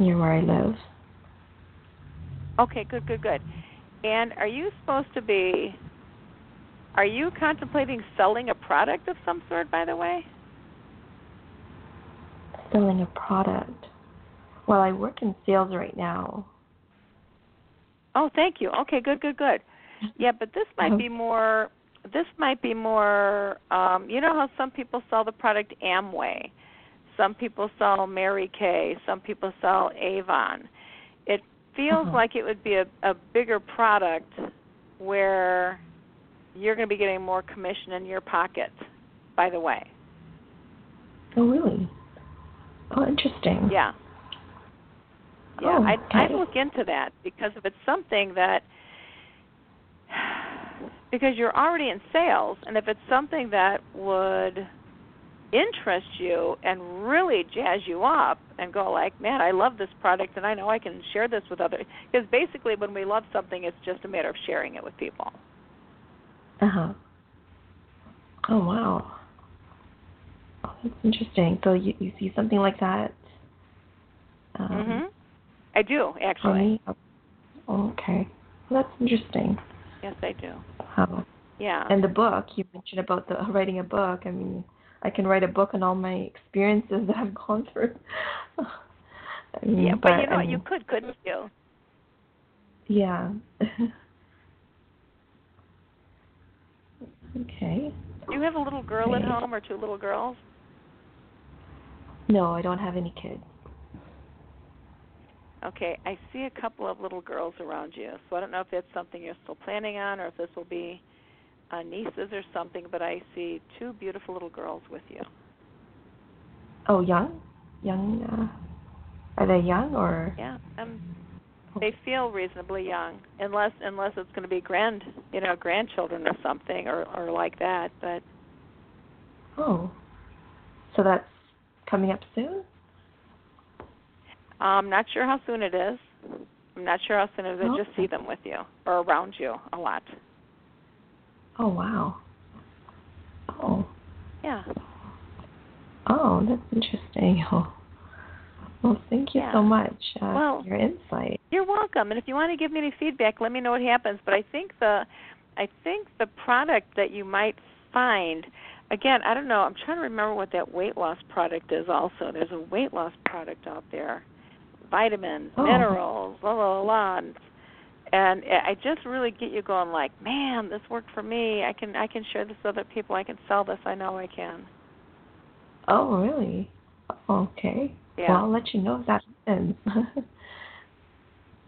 near where I live. Okay, good, good, good. And are you supposed to be? Are you contemplating selling a product of some sort, by the way? Selling a product. Well, I work in sales right now. Oh, thank you. Okay, good, good, good. Yeah, but this might be more. This might be more. Um, you know how some people sell the product Amway, some people sell Mary Kay, some people sell Avon. It feels Uh-huh. like it would be a, a bigger product where you're going to be getting more commission in your pocket. By the way, Oh, really? Oh, interesting. yeah. Yeah, Oh, I'd, I'd look into that because if it's something that because you're already in sales and if it's something that would interest you and really jazz you up and go like man i love this product and i know i can share this with others because basically when we love something it's just a matter of sharing it with people Uh huh. Oh wow. Oh, that's interesting. So you you see something like that? Um, mhm I do actually. Oh, okay. Well, that's interesting. Yes, I do. How? Yeah. And the book you mentioned about the writing a book. I mean, I can write a book on all my experiences that I've gone through. I mean, yeah, but, you know I what? You could, couldn't you? Yeah. Okay. Do you have a little girl at home or two little girls? No, I don't have any kids. Okay, I see a couple of little girls around you, so I don't know if that's something you're still planning on or if this will be uh, nieces or something. But I see two beautiful little girls with you. Oh, young? Young? Uh, are they young or? Yeah, um, they feel reasonably young, unless unless it's going to be grand, you know, grandchildren or something or or like that. But Oh. So that's coming up soon? I'm not sure how soon it is. I'm not sure how soon it is. I just see them with you or around you a lot. Oh, wow. Oh. Yeah. Oh, that's interesting. Oh. Well, thank you Yeah. so much uh, Well- for your insight. You're welcome. And if you want to give me any feedback, let me know what happens. But I think the I think the product that you might find again, I don't know, I'm trying to remember what that weight loss product is also. There's a weight loss product out there. Vitamins, Oh. minerals, la la la la and, and I just really get you going like, Man, this worked for me. I can I can share this with other people, I can sell this, I know I can. Oh, really? Okay. Yeah. Well, I'll let you know if that happens.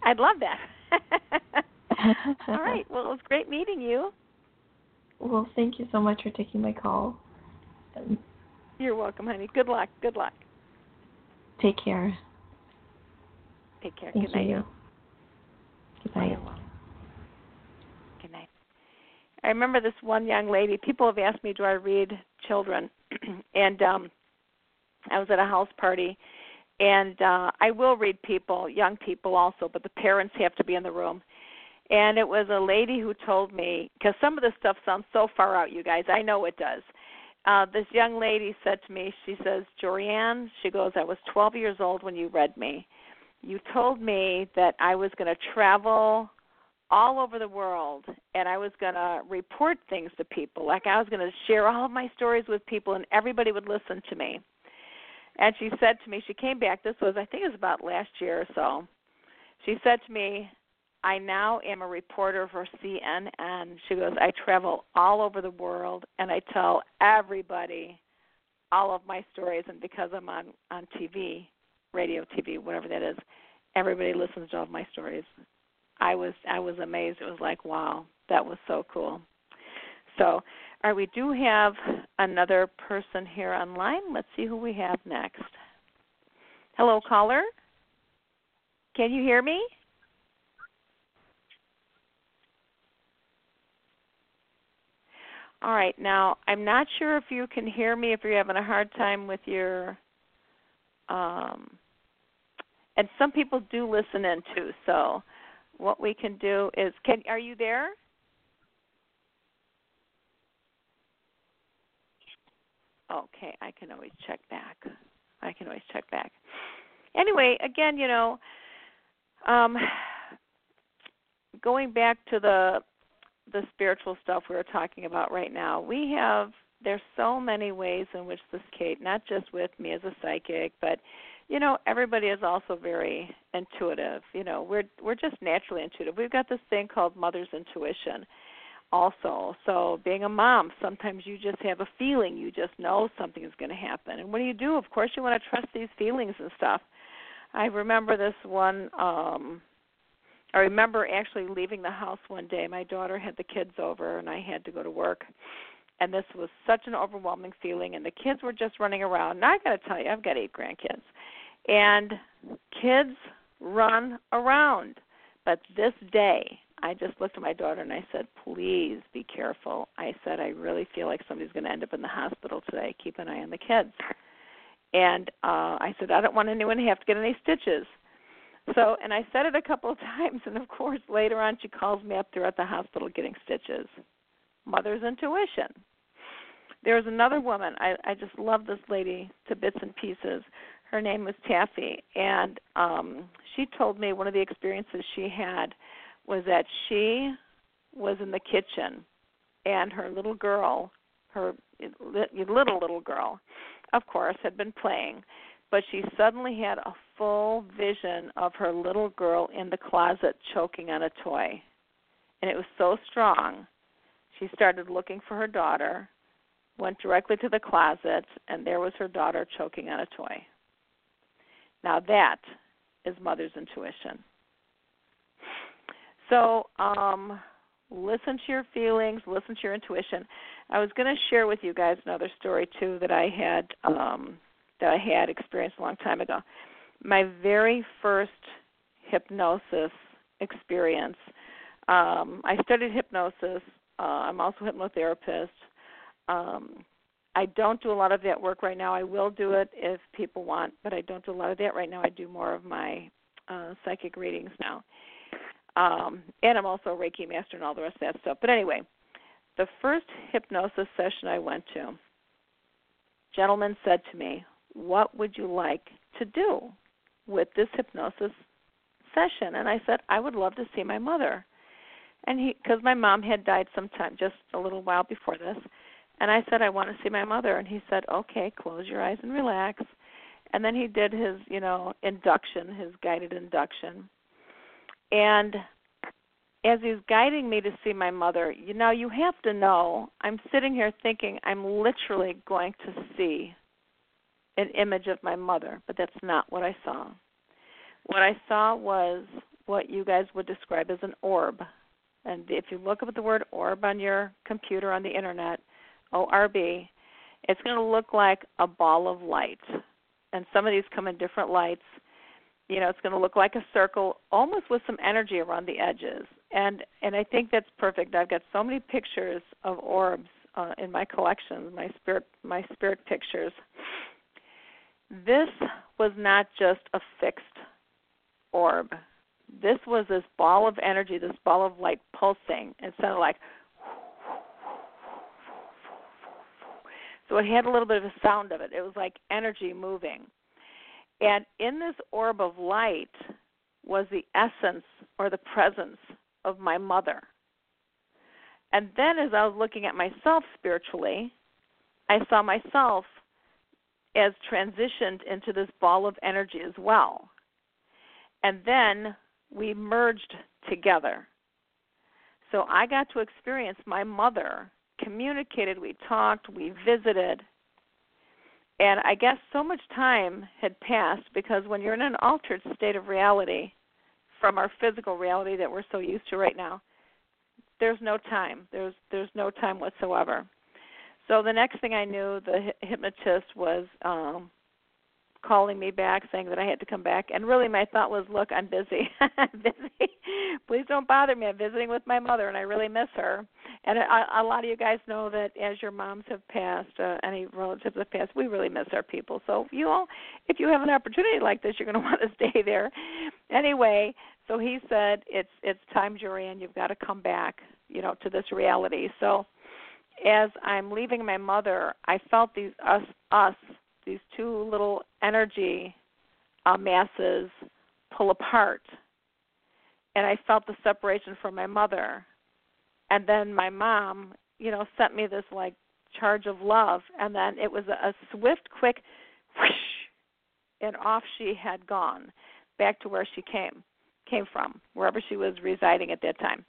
I'd love that. All right. Well, it was great meeting you. Well, thank you so much for taking my call. You're welcome, honey. Good luck. Good luck. take care. Take care. Thank Good night. you. Good night. Good night. I remember this one young lady. People have asked me, do I read children? and um I was at a house party and uh I will read people, young people also, but the parents have to be in the room. And it was a lady who told me because some of this stuff sounds so far out, you guys. I know it does. Uh this young lady said to me, she says, "Jorianne, she goes, I was 12 years old when you read me. You told me that I was going to travel all over the world and I was going to report things to people. Like I was going to share all of my stories with people and everybody would listen to me. And she said to me, she came back, this was, I think it was about last year or so. She said to me, I now am a reporter for CNN. She goes, I travel all over the world and I tell everybody all of my stories. And because I'm on, on TV, radio, TV, whatever that is, everybody listens to all of my stories. I was I was amazed. It was like, wow, that was so cool. So, all right, we do have another person here online. Let's see who we have next. Hello, caller. Can you hear me? All right. Now, I'm not sure if you can hear me if you're having a hard time with your um and some people do listen in too. So, what we can do is can are you there? Okay, I can always check back. I can always check back. Anyway, again, you know, um going back to the the spiritual stuff we are talking about right now, we have there's so many ways in which this Kate, not just with me as a psychic, but you know, everybody is also very intuitive. You know, we're we're just naturally intuitive. We've got this thing called mother's intuition also. So being a mom, sometimes you just have a feeling, you just know something is going to happen. And what do you do? Of course you want to trust these feelings and stuff. I remember this one um I remember actually leaving the house one day. My daughter had the kids over and I had to go to work. And this was such an overwhelming feeling and the kids were just running around. Now I got to tell you, I've got 8 grandkids. And kids run around. But this day, I just looked at my daughter and I said, "Please be careful." I said, "I really feel like somebody's going to end up in the hospital today. Keep an eye on the kids." And uh I said, "I don't want anyone to have to get any stitches." So, and I said it a couple of times, and of course, later on, she calls me up. At the hospital getting stitches. Mother's intuition. There was another woman. I I just love this lady to bits and pieces. her name was Taffy, and um, she told me one of the experiences she had was that she was in the kitchen, and her little girl, her little little girl, of course, had been playing, but she suddenly had a full vision of her little girl in the closet choking on a toy, and it was so strong. She started looking for her daughter, went directly to the closet, and there was her daughter choking on a toy. Now that is mother's intuition. So, um, listen to your feelings, listen to your intuition. I was going to share with you guys another story too that I had um, that I had experienced a long time ago. My very first hypnosis experience. Um, I studied hypnosis. Uh, I'm also a hypnotherapist. Um, I don't do a lot of that work right now. I will do it if people want, but I don't do a lot of that right now. I do more of my uh, psychic readings now. Um, and I'm also a Reiki master and all the rest of that stuff. But anyway, the first hypnosis session I went to, gentleman said to me, "What would you like to do with this hypnosis session?" And I said, "I would love to see my mother." And he, because my mom had died sometime just a little while before this, and I said, I want to see my mother. And he said, Okay, close your eyes and relax. And then he did his, you know, induction, his guided induction. And as he's guiding me to see my mother, you know, you have to know, I'm sitting here thinking I'm literally going to see an image of my mother, but that's not what I saw. What I saw was what you guys would describe as an orb. And if you look up the word orb on your computer on the internet, ORB, it's going to look like a ball of light. And some of these come in different lights. You know, it's going to look like a circle, almost with some energy around the edges. And and I think that's perfect. I've got so many pictures of orbs uh, in my collection, my spirit my spirit pictures. This was not just a fixed orb. This was this ball of energy, this ball of light pulsing. It sounded like So it had a little bit of a sound of it. It was like energy moving. And in this orb of light was the essence or the presence of my mother. And then as I was looking at myself spiritually, I saw myself as transitioned into this ball of energy as well. And then we merged together. So I got to experience my mother communicated, we talked, we visited. And I guess so much time had passed because when you're in an altered state of reality from our physical reality that we're so used to right now, there's no time. There's there's no time whatsoever. So the next thing I knew, the hypnotist was um calling me back saying that I had to come back. And really, my thought was, look, I'm busy. I'm busy. Please don't bother me. I'm visiting with my mother, and I really miss her. And a, a lot of you guys know that as your moms have passed, uh, any relatives have passed, we really miss our people. So you all, if you have an opportunity like this, you're going to want to stay there. Anyway, so he said, it's it's time, Jorianne. You've got to come back, you know, to this reality. So as I'm leaving my mother, I felt these us us these two little energy uh, masses pull apart. And I felt the separation from my mother. And then my mom, you know, sent me this like charge of love. And then it was a, a swift, quick whoosh, and off she had gone back to where she came came from, wherever she was residing at that time.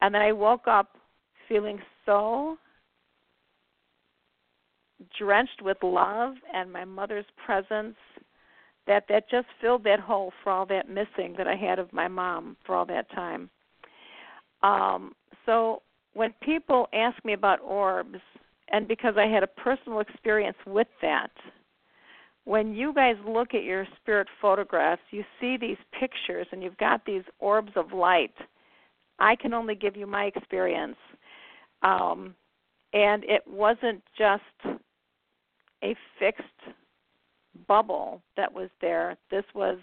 And then I woke up feeling so drenched with love and my mother's presence that that just filled that hole for all that missing that I had of my mom for all that time. Um, so when people ask me about orbs, and because I had a personal experience with that, when you guys look at your spirit photographs, you see these pictures and you've got these orbs of light. I can only give you my experience. Um, and it wasn't just a fixed bubble that was there. This was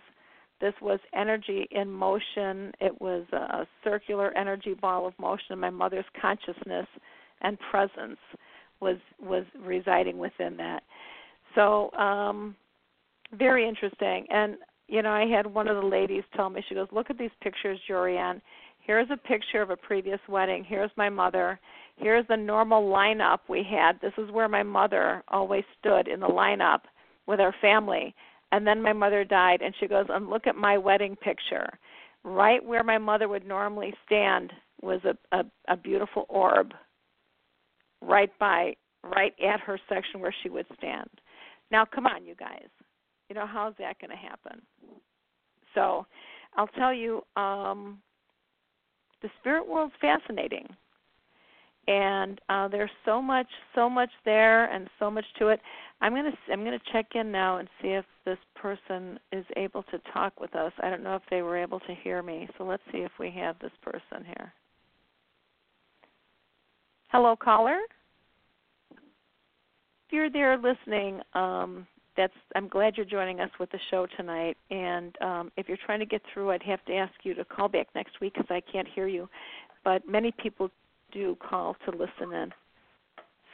this was energy in motion. It was a circular energy ball of motion. My mother's consciousness and presence was was residing within that. So um, very interesting. And you know, I had one of the ladies tell me, she goes, "Look at these pictures, Jorianne. Here's a picture of a previous wedding. Here's my mother. Here's the normal lineup we had. This is where my mother always stood in the lineup with our family. And then my mother died, and she goes, and look at my wedding picture. Right where my mother would normally stand was a, a, a beautiful orb right by right at her section where she would stand. Now come on you guys. You know, how's that gonna happen? So I'll tell you, um the spirit world's fascinating. And uh there's so much so much there and so much to it. I'm to I'm to check in now and see if this person is able to talk with us. I don't know if they were able to hear me. So let's see if we have this person here. Hello, caller. If you're there listening, um, that's I'm glad you're joining us with the show tonight. And um, if you're trying to get through, I'd have to ask you to call back next week because I can't hear you. But many people do call to listen in.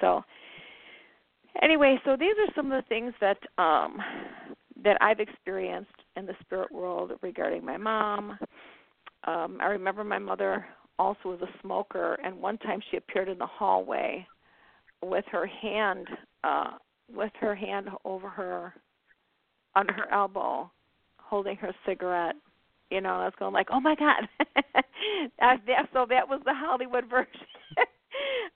So anyway, so these are some of the things that um, that I've experienced in the spirit world regarding my mom. Um, I remember my mother also was a smoker, and one time she appeared in the hallway with her hand uh, with her hand over her under her elbow, holding her cigarette. You know, I was going like, "Oh my God!" so that was the Hollywood version.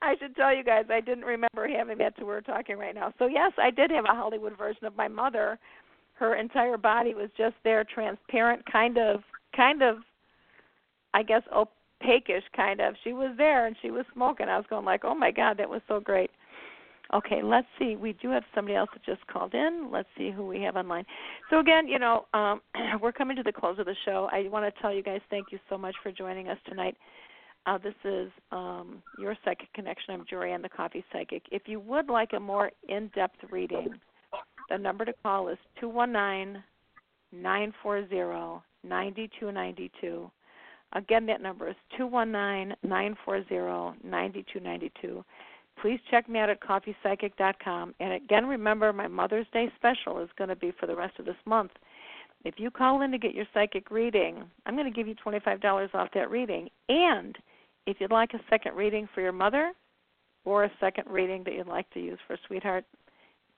I should tell you guys, I didn't remember having that to we're talking right now. So yes, I did have a Hollywood version of my mother. Her entire body was just there, transparent, kind of, kind of, I guess, opaquish, kind of. She was there and she was smoking. I was going like, oh my god, that was so great. Okay, let's see. We do have somebody else that just called in. Let's see who we have online. So again, you know, um, we're coming to the close of the show. I want to tell you guys thank you so much for joining us tonight. Uh, this is um, your psychic connection. I'm Jorianne, the Coffee Psychic. If you would like a more in-depth reading, the number to call is two one nine nine four zero ninety two ninety two. Again, that number is two one nine nine four zero ninety two ninety two. Please check me out at coffeepsychic.com. And again, remember my Mother's Day special is going to be for the rest of this month. If you call in to get your psychic reading, I'm going to give you $25 off that reading. And if you'd like a second reading for your mother or a second reading that you'd like to use for sweetheart,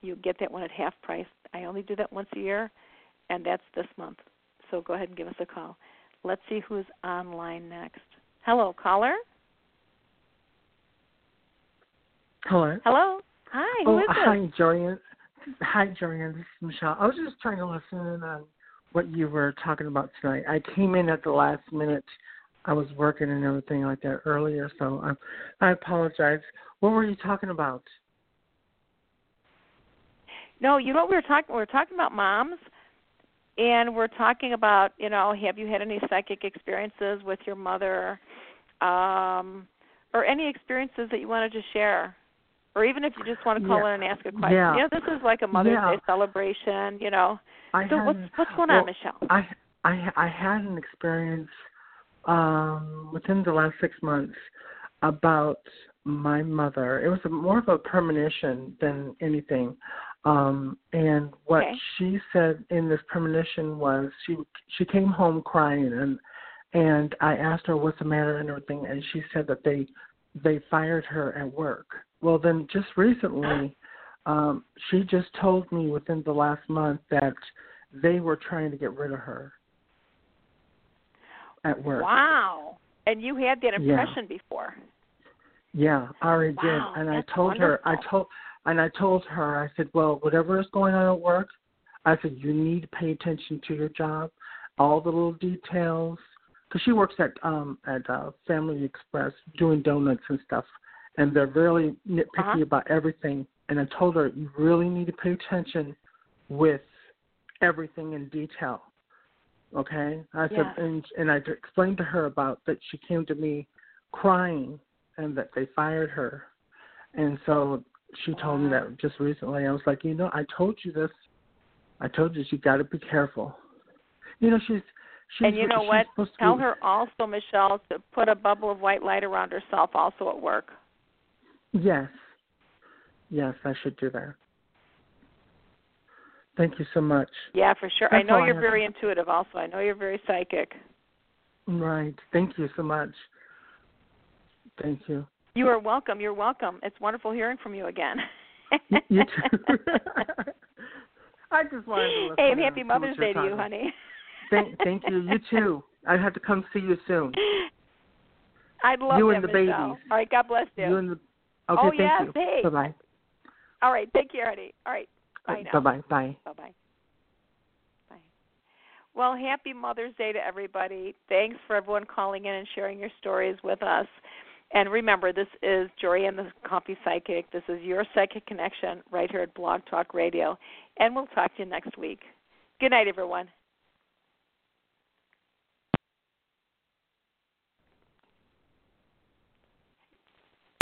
you get that one at half price. I only do that once a year, and that's this month. So go ahead and give us a call. Let's see who's online next. Hello, caller. Hello. Hello. Hi. Oh, who is this? hi, Jorianne. Hi, Jorianne. This is Michelle. I was just trying to listen in on what you were talking about tonight. I came in at the last minute I was working and everything like that earlier, so I, I apologize. What were you talking about? No, you know what we were talking. We were talking about moms, and we're talking about you know, have you had any psychic experiences with your mother, um, or any experiences that you wanted to share, or even if you just want to call Yeah. in and ask a question. Yeah. You know, this is like a Mother's Yeah. Day celebration. You know, I so what's what's going well, on, Michelle? I I I had an experience um within the last six months about my mother. It was a, more of a premonition than anything. Um and what Okay. she said in this premonition was she she came home crying and and I asked her what's the matter and everything and she said that they they fired her at work. Well then just recently um she just told me within the last month that they were trying to get rid of her at work. Wow. And you had that Yeah. impression before. Yeah, I already Wow, did. And I told her I told and I told her I said, "Well, whatever is going on at work, I said you need to pay attention to your job, all the little details cuz she works at um at uh Family Express doing donuts and stuff and they're really nitpicky Uh-huh. about everything. And I told her you really need to pay attention with everything in detail. Okay? I said Yeah. and and I explained to her about that she came to me crying and that they fired her. And so she told me that just recently. I was like, you know, I told you this. I told you you got to be careful. You know, she's she's and you know what? Tell be, her also, Michelle, to put a bubble of white light around herself also at work. Yes. Yes, I should do that. Thank you so much. Yeah, for sure. I know you're have. very intuitive. Also, I know you're very psychic. Right. Thank you so much. Thank you. You are welcome. You're welcome. It's wonderful hearing from you again. You- too. I just wanted to listen hey, happy and see what Mother's Day to you, honey. Thank, thank you. You too. I have to come see you soon. I'd love You and the babies. All right, God bless you. You and the. Okay. Oh, thank yes, you. hey. Bye bye. All right, take care, honey. All right, bye now. Bye bye. Bye. Bye bye. Bye. Well, happy Mother's Day to everybody. Thanks for everyone calling in and sharing your stories with us. And remember, this is Jorianne the Coffee Psychic. This is your psychic connection right here at Blog Talk Radio. And we'll talk to you next week. Good night, everyone.